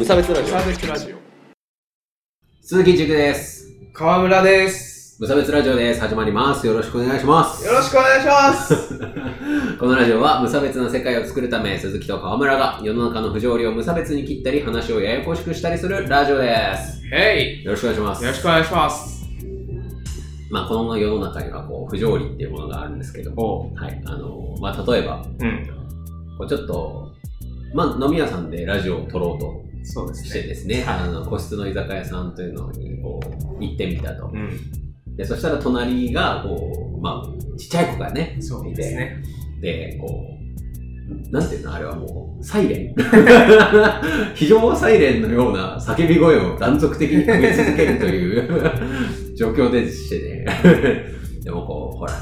無差別ラジオ無差別ラジオ。鈴木塾です。川村です。無差別ラジオです。始まります。よろしくお願いします。よろしくお願いします。このラジオは無差別な世界を作るため、鈴木と川村が世の中の不条理を無差別に切ったり、話をややこしくしたりするラジオです。へよろしくお願いします。い。よろしくお願いします。まあ、この世の中にはこう不条理っていうものがあるんですけど、おはい。あの、まあ、例えば、うん。こうちょっと、まあ、飲み屋さんでラジオを撮ろうとそうですね。してですね、はいあの個室の居酒屋さんというのにこう行ってみたと。うん。で、そしたら隣が、こう、まあ、ちっちゃい子がね、そういて、ですね。で、こう、なんていうのあれはもう、サイレン 非常サイレンのような叫び声を断続的にかけ続けるという 状況でしてね。でもこう、ほら、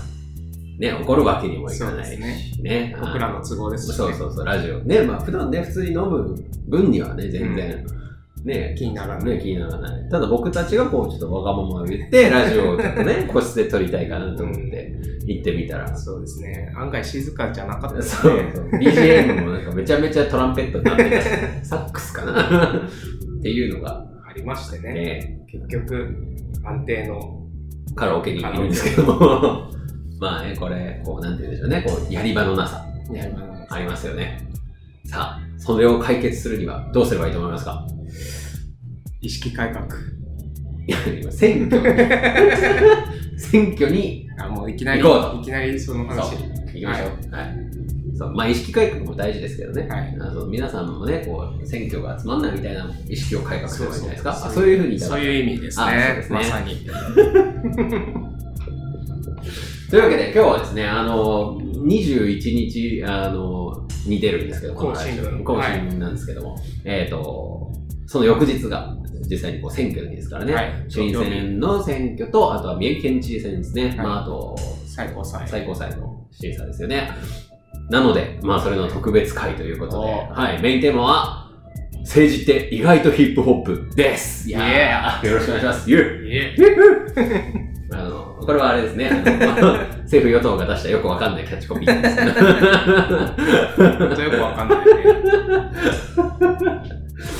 ね、怒るわけにもいかないし、ねです僕らの都合ですしねそうそうそう、ラジオ。ね、まあ普段ね、普通に飲む分にはね、全然、ね、気にならない。ね、気にならない。ただ僕たちがこう、ちょっとわがままを言って、ラジオをちょっとね、個室で撮りたいかなと思って、行ってみたら。そうですね。案外静かじゃなかったですそうね。そう。BGM もなんかめちゃめちゃトランペットになってた。サックスかな っていうのが、ありましてね。ね、結局、安定の。カラオケにいるんですけども。まあね、これ、こう、なんて言うんでしょうね、こう、やり場のなさ、やり場のありますよね。さあ、それを解決するにはどうすればいいと思いますか？意識改革。いや、今、選挙に、選挙にあ、もういきなり、行こうといきなりその話。行きましょう。はい。そうまあ、意識改革も大事ですけどね。はいあの皆さんもね、こう、選挙が集まんないみたいな意識を改革すればいいんじゃないですか。あそういうふうにそういう意味ですねで。すねまさに。というわけで、今日はですね、あの、21日、あの、に出るんですけど、このラジオ更新更新なんですけども、えっ、と、その翌日が、実際にこう選挙の日ですからね、はい。衆院選の選挙と、あとは宮城県知事選ですね、はい。まあ、あと、最高裁。最高裁の審査ですよね。なので、まあ、それの特別会ということで、おはい、メインテーマは、政治って意外とヒップホップです。いやー。よろしくお願いします。ユーいえ。あの、これはあれですね、政府与党が出したよくわかんないキャッチコピーです。本当よくわかんないね。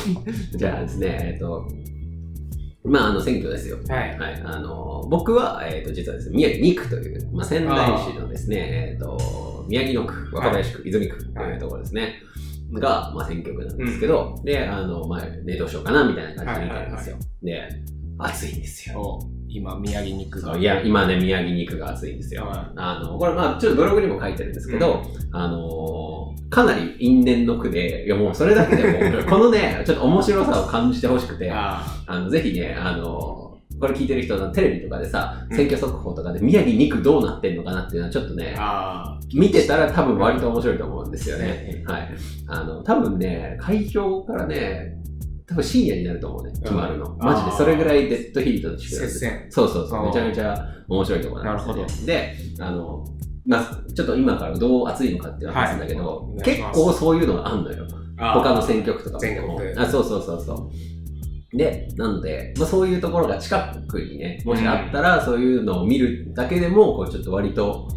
じゃあですね、えっと、まあ、あの、選挙ですよ。はい。はい、あの僕は、えっと実はですね、宮城2区という、まあ、仙台市のですね、えっと宮城野区、若林区、泉区というところですね、が、まあ、選挙区なんですけど、で、あの、まあ、ね、どうしようかなみたいな感じで見てるんですよ。で、暑いんですよ。今、宮城肉が。いや、今ね、宮城2区が暑いんですよ。はあの、これ、まあ、ちょっとブログにも書いてるんですけど、あのーかなり因縁の句で、いやもうそれだけでもう、このね、ちょっと面白さを感じてほしくて、ああの、ぜひね、あの、これ聞いてる人のテレビとかでさ、うん選挙速報とかで宮城2区どうなってんのかなっていうのはちょっとね、あ見てたら多分割と面白いと思うんですよね。はい。あの、多分ね、開票からね、多分深夜になると思うね、決まるの。んマジでそれぐらいデッドヒートの地区なんです接戦。そうそうそう。めちゃめちゃ面白いところなんですよ、ね。で、あの、まあ、ちょっと今からどう暑いのかっていう話すんだけど、はい結構そういうのがあんのよ。あ他の選挙区とか全も国。あ、そうそうそうそう。で、なので、まあ、そういうところが近くにね、もしあったら、そういうのを見るだけでも、こう、ちょっと割と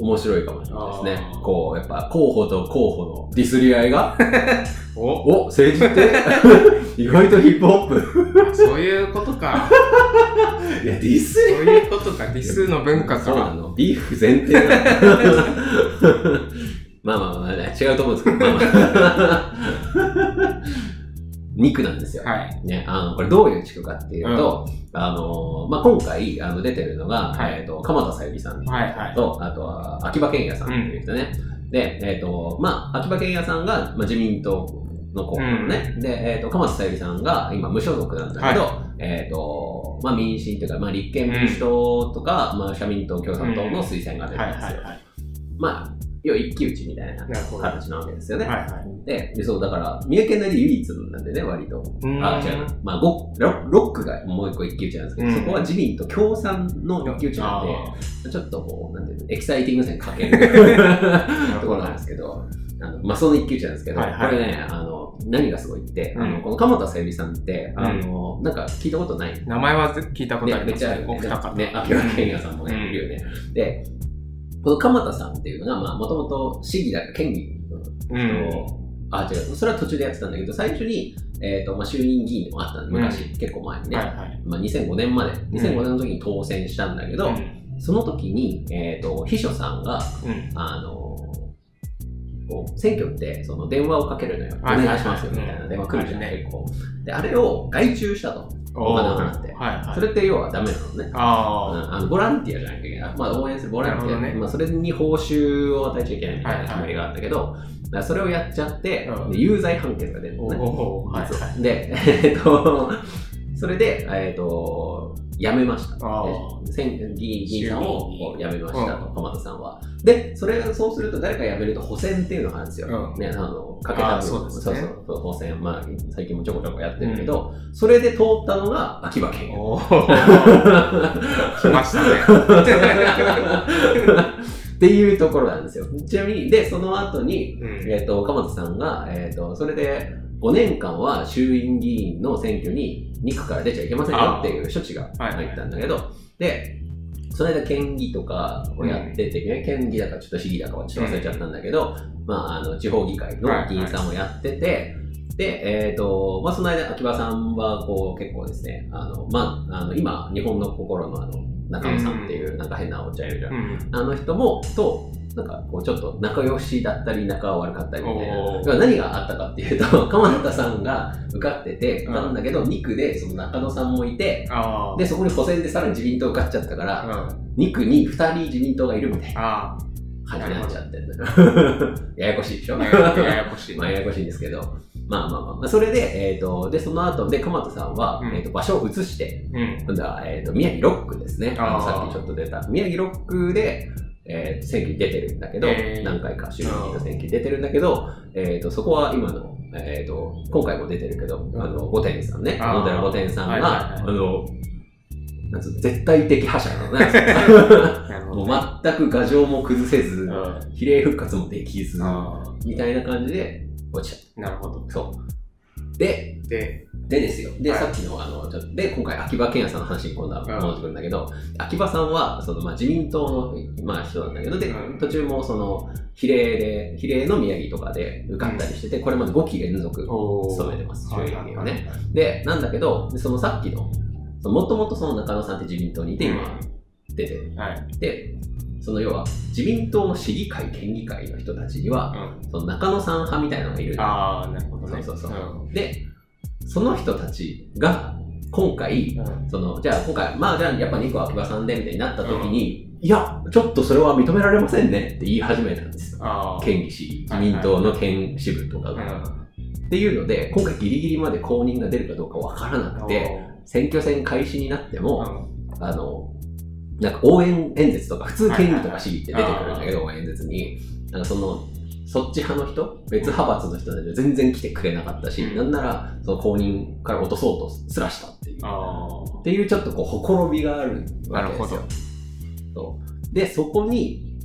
面白いかもしれないですねこう、やっぱ、候補と候補のディスり合いが、おお、政治って？意外とヒップホップ。そういうことか。いや、ディスそういうことか。ディスの文化か。そうなの。ビーフ前提だ。まあまあまあ、ね、違うと思うんですけど、まあまあ。肉なんですよ。はい。ね、あの、これどういう地区かっていうと、あの、まあ、今回、あの、出てるのが、はいえっ、と、鎌田さゆりさんはいはい。と、あとは、秋葉賢也さんっていう人ね。で、えっ、と、まあ、秋葉賢也さんが、まあ、自民党の候補のね。で、えっ、と、鎌田さゆりさんが、今、無所属なんだけど、えっ、と、まあ、民進というか、まあ、立憲民主党とか、まあ、社民党、共産党の推薦が出てはいますよ。はいはい。まあ、要は一騎打ちみたいな形なわけですよね。はい。でで、そう、だから、三重県内で唯一なんでね、割と。うんあ、違うな。まあ、ごロロックがもう一個一騎打ちなんですけど、うんそこは自民と共産の一騎打ちなんで、ちょっとこう、なんていうの、エキサイティング線かける ところなんですけど、あのまあ、その一騎打ちなんですけど、はいはいこれね、あの、何がすごいって、あうんの、この鎌田さゆりさんって、あの、なんか聞いたことない？名前は聞いたことあね、りますめっちゃ。ね。ね、秋葉賢也さんもね、うんいるよね。で、この鎌田さんっていうのが、まあ、もともと市議だか県議のあ、違う、それは途中でやってたんだけど、最初に、えっ、と、まあ、衆議院議員でもあったの昔、結構前にね。はいはい。まあ、2005年まで、2005年の時に当選したんだけど、うん。その時に、えっ、と、秘書さんが、うん。あのこう選挙ってその電話をかけるのよ。おはい願いしますよみたいな電話来るじゃん、はい結構。で、あれを外注したと。お金を払ってはいはい。それって要はダメなのね。あうんあのボランティアじゃなきゃいけない。まあ、応援するボランティア、ねまあ、それに報酬を与えちゃいけないみたいな決まりがあったけど、だからそれをやっちゃって、有罪判決が出るあ。のね。はいはい。で、えっと、それで、えっと、辞めました。議員さんを辞めましたと、うん鎌田さんは。で、それがそうすると誰か辞めると補選っていうのがあるんですよ。うんね、あの、かけたそうですねそうそう補選、まあ、最近もちょこちょこやってるけど、それで通ったのが秋葉県。来ましたね。っていうところなんですよ。ちなみに、で、その後に、うんえっ、と、鎌田さんが、えっ、と、それで、5年間は衆院議員の選挙に2区から出ちゃいけませんよっていう処置が入ったんだけど、で、その間県議とかをやってて、ね県議だかちょっと市議だかはちょっと忘れちゃったんだけど、まあ、あの、地方議会の議員さんをやってて、で、えっ、と、まあ、その間、秋葉さんは、こう、結構ですね、あの、まあ、あの、今、日本の心のあの、中野さんっていう、なんか変なお茶いるじゃん。うん。あの人も、と、なんかこうちょっと仲良しだったり仲悪かったりみたいな。何があったかっていうと、鎌田さんが受かってて、うんなんだけど、2区でその中野さんもいて。で、そこに補選でさらに自民党受かっちゃったから、うん。2区に2人自民党がいるみたいなあ感じになっちゃって。ややこしいでしょ？あ。やややこしい。まあ、ややこしい んですけど。まあまあまあ、まあ、それで、えっ、と、で、その後で、鎌田さんは、うんえっ、と、場所を移して、うん。今度は、えっ、と、宮城6区ですね。さっきちょっと出た。宮城6区で、えー選挙に出てるんだけど、えー何回か衆議院の選挙に出てるんだけど、えっ、と、そこは今の、えっ、と、今回も出てるけど、うんあの、五天さんね。野寺五天さんが、はいはいはいあの、なん絶対的覇者なのね。もう。全く牙城も崩せず、うん比例復活もできず、あみたいな感じで落ちちゃっあ。なるほど。た。そう。で、で、でですよ。で、はいさっきの、あの、で、今回、秋葉賢也さんの話に今度は戻ってくるんだけど、秋葉さんは、その、まあ、自民党の、まあ、人なんだけど、でう、ん途中も、その、比例で、比例の宮城とかで受かったりしてて、これまで5期連続務めてます、衆議員をね。で、なんだけど、でそのさっきの、もともとその中野さんって自民党にいて、今、出てる。はい。で、その要は、自民党の市議会、県議会の人たちには、うん。その中野さん派みたいなのがいるのああ、なるほどね。そうそうそうんで、その人たちが、今回、うん。その、じゃあ今回、まあじゃあやっぱ2個秋葉さんでみたいになった時に、いや、ちょっとそれは認められませんねって言い始めたんです。県議市、自民党の県支部とかが。うんっていうので、今回ギリギリまで公認が出るかどうかわからなくて、選挙戦開始になっても、あの、なんか応援演説とか、普通県議とか市議って出てくるんだけど、応援演説に、なんかその、そっち派の人、別派閥の人たちは全然来てくれなかったし、うん。なんなら、その公認から落とそうとすらしたっていう。あっていうちょっとこう、ほころびがあるわけですよ。そう。で、そこに、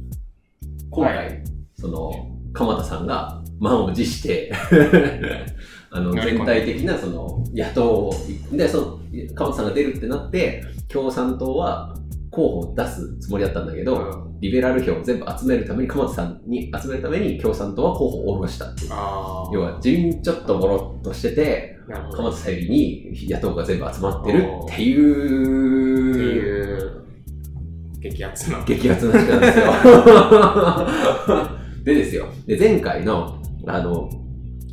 今回、はその、鎌田さんが満を持して、あの、全体的なその、野党を、で、その、鎌田さんが出るってなって、共産党は候補を出すつもりだったんだけあ。ど、うんリベラル票を全部集めるために、鎌田さんに集めるために共産党は候補を下ろしたっていう。要は、自民ちょっとボロっとしてて。鎌田さゆりに野党が全部集まってるってっていう、いう、激アツな。激アツな時間ですよ。でですよ。で、前回の、あの、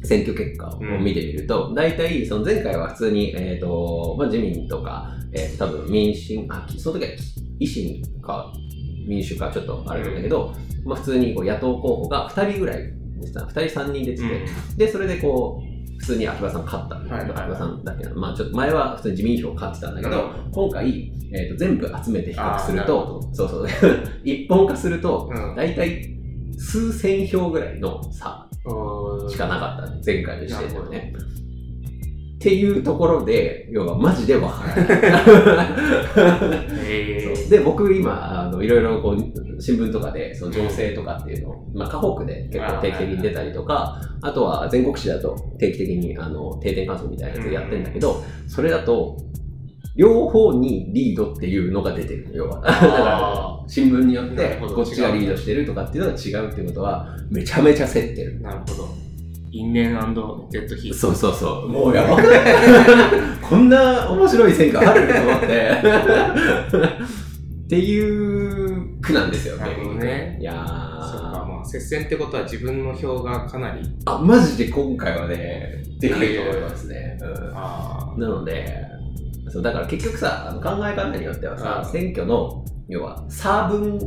選挙結果を見てみると、大体、その前回は普通に、えっ、と、まあ、自民とか、えー、多分民進、あ、その時は維新か民主かちょっとあれなんだけど、まあ、普通にこう野党候補が2人ぐらいでした。2人3人出てて、で、それでこう、普通に秋葉さん勝ったんだけど、秋葉さんだけど、まあちょっと前は普通に自民票勝ってたんだけど、う今回、えー、と全部集めて比較すると、そうそう、一本化すると、うん。大体数千票ぐらいの差。うんしかなかった、前回の時点ではね。っていうところで、要はマジでわからない。で、僕今、あの、いろいろこう、新聞とかで、その情勢とかっていうのを、まあ、河北で結構定期的に出たりとか、あとは全国紙だと定期的に、あの、定点観測みたいなやつやってんだけど、それだと、両方にリードっていうのが出てるの、要は。だから、新聞によってなるほ、どこっちがリードしてるとかっていうのが違うっていうことは、めちゃめちゃ競ってる。なるほど。因縁デッドヒート。そうそうそう。もうやばくない？こんな面白い選挙あると思って。っていう句なんですよ、なるほどねいやそっか、ーまあ、接戦ってことは自分の票がかなり、あ、マジで今回はね、でかいと思いますね。うんあなので、そうだから結局さ、あの考え方によってはさ、うん。選挙の、要は、差分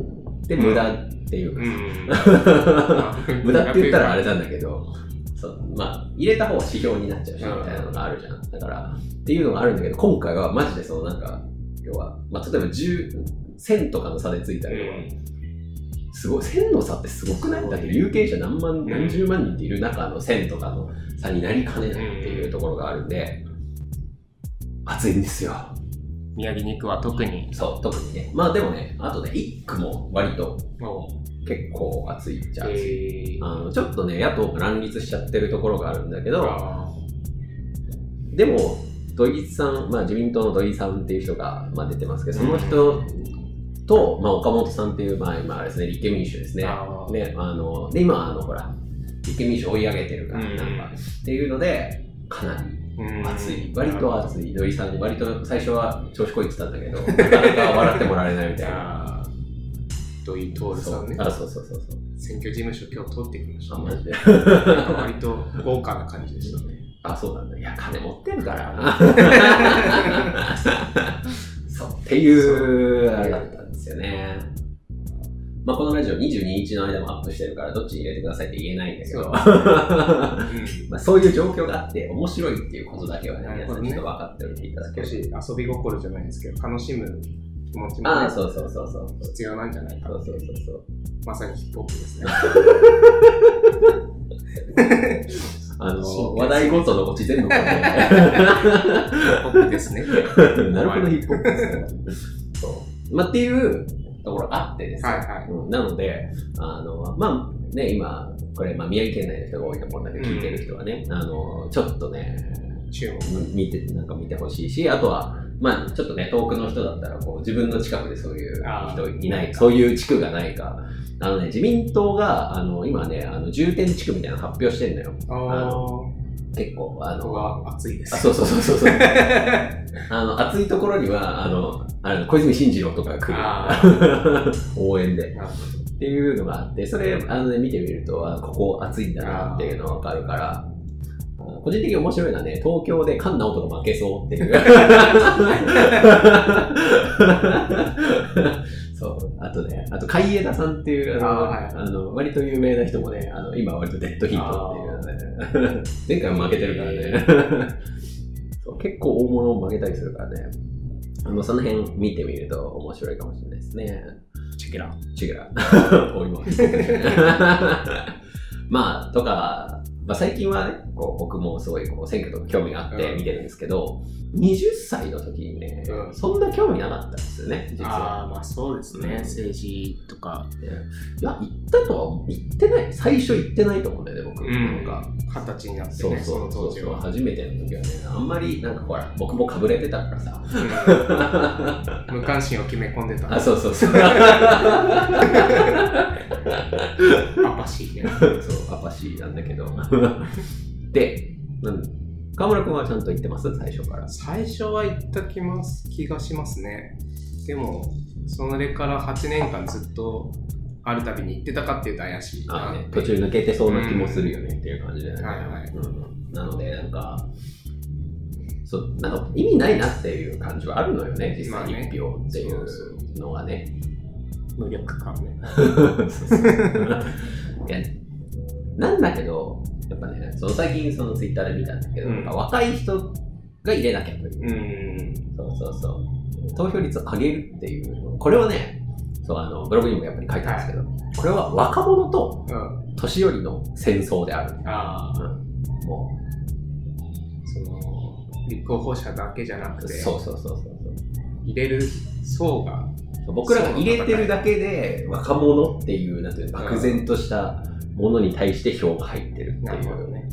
で無駄っていうーかさ、うん。無駄って言ったらあれなんだけど、そうまあ、入れた方は指標になっちゃうし、みうんたいなのがあるじゃん。だから、っていうのがあるんだけど、今回はマジでそのなんか、要は、まあ、例えば10、1000とかの差でついたりとか、すごい、1000の差ってすごくない？だって有権者何万、ん。何十万人っている中の1000とかの差になりかねないっていうところがあるんで、熱いんですよ。宮城肉は特に、そう、特にね。まあでもね、あとね、1区も割とも結構熱いじゃう、ん。えー、あのちょっとね、野党が乱立しちゃってるところがあるんだけど、あでも、土井さん、まあ自民党の土井さんっていう人が、まあ、出てますけど、その人と、まあ岡本さんっていう、まあ今あれですね、立憲民主ですね。ね、あの、で、今、あの、ほら、立憲民主追い上げてるから、うんなんか、っていうので、かなりうん熱い。割と熱い。土井さんに割と最初は調子こいてたんだけど、なかなか笑ってもらえないみたいな。土井徹さんね。あ、そうそうそうそう。選挙事務所今日通ってきましたあ、マジで。割と豪華な感じでしたね。あ、そうなんだ。いや、金持ってるからな。そう。っていう、あれだったんですよね。まあ、このラジオ22日の間もアップしてるから、どっちに入れてくださいって言えないんだけど、そう まあそういう状況があって、面白いっていうことだけはね、皆さんちょっと分かっておいていただけ少るし遊び心じゃないですけど、楽しむ気持ちも、ああ、ね、そうそうそうそう。必要なんじゃないかそうそうそうそう。まさにヒップホップですね。あの、話題ごとの落ちてんのかね。ヒップホップですね。なるほど、ヒップホップですね。そう。まあ、っていうところがあってですね。はいはいうんなので、あの、まあ、ね、今、これ、まあ、宮城県内の人が多いと思うんだけど、聞いてる人はね、あの、ちょっとね。見て、なんか見てほしいし、あとは、まあ、ちょっとね、遠くの人だったら、こう、自分の近くでそういうあ人ーいないか、そういう地区がないか。あのね、自民党が、あの、今ね、あの、重点地区みたいなの発表してんのよ。あ結構、あの、は熱いです。あそうそうそうそうそう。あの、暑いところには、あの、あれ小泉進次郎とかが来る。応援で。っていうのがあって、それ、あのね、見てみると、あここ暑いんだなっていうのがわかるから、個人的に面白いのはね、東京で菅直人が負けそうっていう。そう。あとね、あと海江田さんっていう、あの、あーはいあの割と有名な人もね、あの今割とデッドヒートっていうね、前回も負けてるからね。そう結構大物を負けたりするからね。あのその辺見てみると面白いかもしれないですね。ど。チェケラ。違う。お今まあ、とか、まあ、最近はね、こう僕もすごいこう選挙とか興味があってうん見てるんですけど、20歳の時にね、うんそんな興味なかったんですよね、実は。ああ、まあそうですね。うん政治とか、いや、行ったとは言ってない。最初行ってないと思うんだよね、僕。うんなんか。二十歳になってね、そのそうそうそう。初めての時はね、あんまりなんかほら、僕もかぶれてたからさ。うん 無関心を決め込んでた。あ、そうそうそう。アパシーね。そう、アパシーなんだけど。で、なん河村君はちゃんと言ってます？最初から。最初は行った気ます気がしますね。でも、それから8年間ずっとあるたびに行ってたかっていうと怪しいなあね、途中抜けてそうな気もするよねっていう感じだよね。はいはいうん、なので、なんか、そう、なんか意味ないなっていう感じはあるのよね、実際まあね一票っていそうのがね。無力感ね。いやなんだけど、やっぱね、その最近そのツイッターで見たんだけど、うん若い人が入れなきゃという。うん。そうそうそう。投票率を上げるっていう。これはね、そう、あの、ブログにもやっぱり書いてあるんですけど、これは若者とうん。年寄りの戦争である。ああ、うん、もその、立候補者だけじゃなくう、て、そうそうそうそう入れる層が。僕らが入れてるだけで、若者っていう、なんていうの、漠然としたものに対して票が入ってるっていう。ね。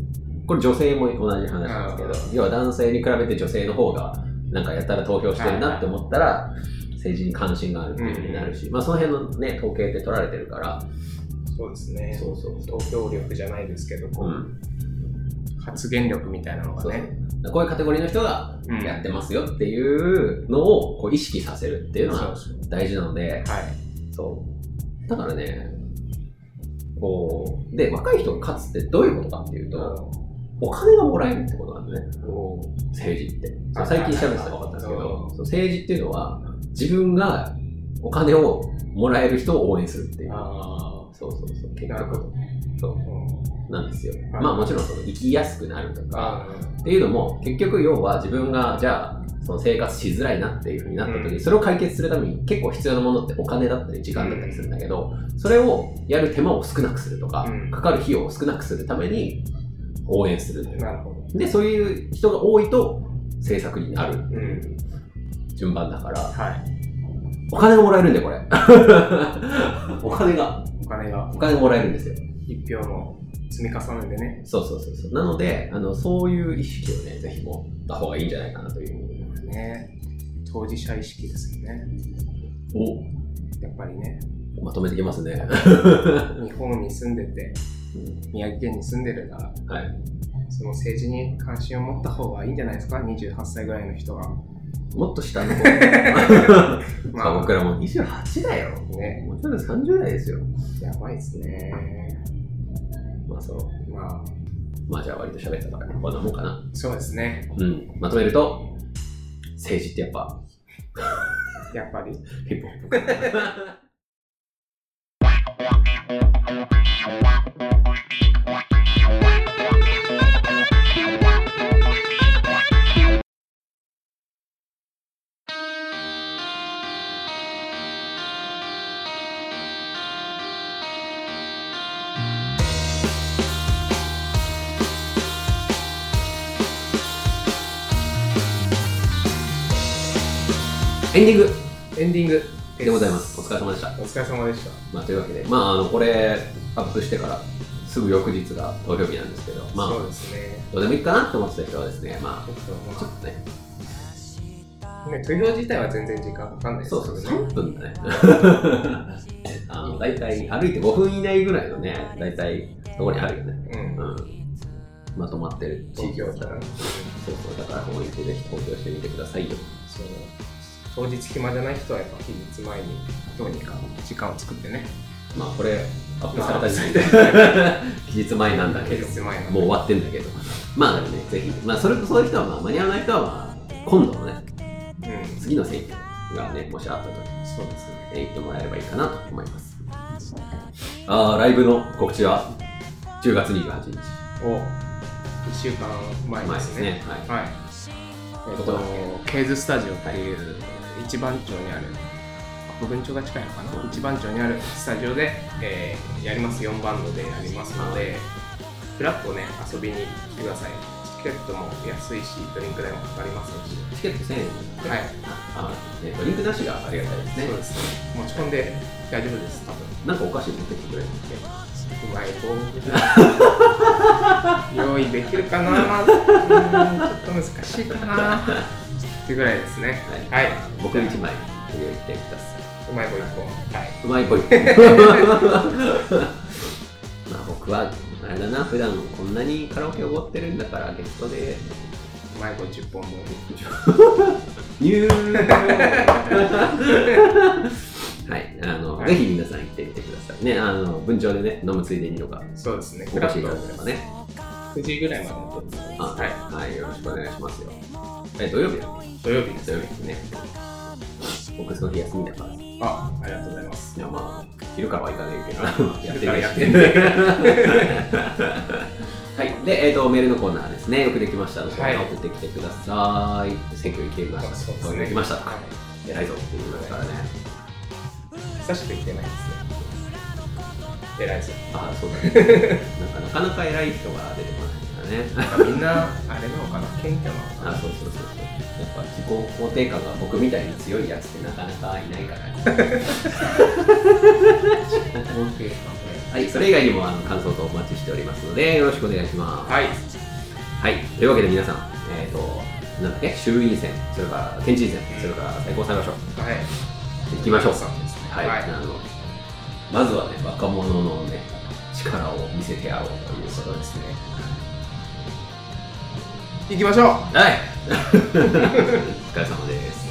これ女性も同じ話なんですけど、要は男性に比べて女性の方が、なんかやったら投票してるなって思ったら、政治に関心があるっていうふうになるし、まあその辺のね、統計って取られてるから、そうですね。そうそうそう。投票力じゃないですけど、こううん。発言力みたいなのがね。こういうカテゴリーの人がうんやってますよっていうのをこう意識させるっていうのが大事なので、はい。そう。だからね、こう、で、若い人が勝つってどういうことかっていうと、お金がもらえるってことなんだね。政治って。最近調べてたら分かったんですけうど、政治っていうのは、自分がお金をもらえる人を応援するっていう。あそうそうそう。あ、結なるほ局。ど。そううんなんですよ。はいまあもちろんその生きやすくなるとか、あっていうのも、結局要は自分が、じゃあ、その生活しづらいなっていうふうになった時に、うんそれを解決するために結構必要なものってお金だったり時間だったりするんだけど、それをやる手間を少なくするとか、うんかかる費用を少なくするために応援する。なるほど。で、そういう人が多いと政策になるうん。順番だから、はい。お金がもらえるんだよ、これ。お金が、お金がお金がもらえるんですよ。一票の積み重ねでね。そうそうそうそう。なので、あの、そういう意識をね、ぜひ持った方がいいんじゃないかなというふうに。ね。当事者意識ですよね。おやっぱりね。まとめてきますね。日本に住んでて、宮城県に住んでるなら、はい。その政治に関心を持った方がいいんじゃないですか ?28 歳ぐらいの人が。もっと下の方。ま まあ、僕らも28だよ。ねもちろん30代ですよ。やばいですね。まあそう。まあ、まあじゃあ割と喋ったから、こんなもんかな。そうですね。うん。まとめると、政治ってやっぱ、やっぱり。ヒップホップ。エンディングエンディングでございます。お疲れ様でした。お疲れ様でした。まあというわけで、まああの、これ、アップしてから、すぐ翌日が投票日なんですけど、まあ、そうですね。どうでもいいかなって思ってた人はですね、まちょっとあ、ちょっとね、まあ、ね、投票自体は全然時間かかんないですそうそう、けど3分だね。あの、大体、歩いて5分以内ぐらいのね、大体、ところにあるよね。うん。うん。まとまってる地域だったらそうそう、だから、ここに行ってぜひ投票してみてくださいよ。そう当日暇じゃない人はやっぱ期日前にどうにか時間を作ってね。まあ、これ、アップされた時ま点で、期日前なんだけど、もう終わってんだけど。まあ、でもね、ぜひ、まあ、それそういう人は、まあ、間に合わない人は、まあ、今度のね、うん。次の選挙がね、もしあった時そうですね。えー行ってもらえればいいかなと思います。あーライブの告知は？10月28日お1週間前ですすね。はい。はい。えっと、ケーズスタジオっていう一番町にある、国分町が近いのかな、一番町にあるスタジオで、えーやります、4バンドでやりますので、フラッとね、遊びに来てください。チケットも安いし、ドリンク代もかかりませんし。チケット1000円。はい。あ、ね、ドリンクなしがありがたいですね。そうですね。持ち込んで大丈夫です、多分。なんかお菓子持ってきてくれるんでうまい棒 用意できるかな？うーんちょっと難しいかなってぐらいですね。はい。僕1枚入れてくださうまい棒1本。はい。い。うまいぽい。まあ僕は、あれだな、普段こんなにカラオケおごってるんだから、ゲストで、うまい棒10本分。ニューはい、あの、はいぜひ皆さん行ってみてくださいね。あの、文鳥でね、飲むついでにとか、そうですね。お越しいただければね。9時ぐらいまでやってます。あはい。はい、よろしくお願いしますよ。え、土曜日だっ土曜日ですけ土曜日ですね。僕その日休みだから。いあ、ありがとうございます。や、まあ、昼からは行かないけど、やって昼からやってん はい。で、えっ、と、メールのコーナーですね。よくできましたので、はい送ってきてください。選挙行ってきました。そうできました。はい偉いぞって言いますからね。久しく行ってないですね。偉いですよ。ああ、そうだね。なんかなかなか偉い人が出てこね。みんな、あれなのかな謙虚なのかあなそうそうそうそう。やっぱ自己肯定感が僕みたいに強いやつってなかなかいないから、ね。肯定感はい、それ以外にもあの感想とお待ちしておりますので、よろしくお願いします。はい。はい、というわけで皆さん、えっ、と、なんだっけ、衆院選、それから県知事選、それから最高裁判所、はい。行きましょう。はい、はい。あの、まずはね、若者のね、力を見せてやろうということですね。行きましょう。はい。お疲れ様です。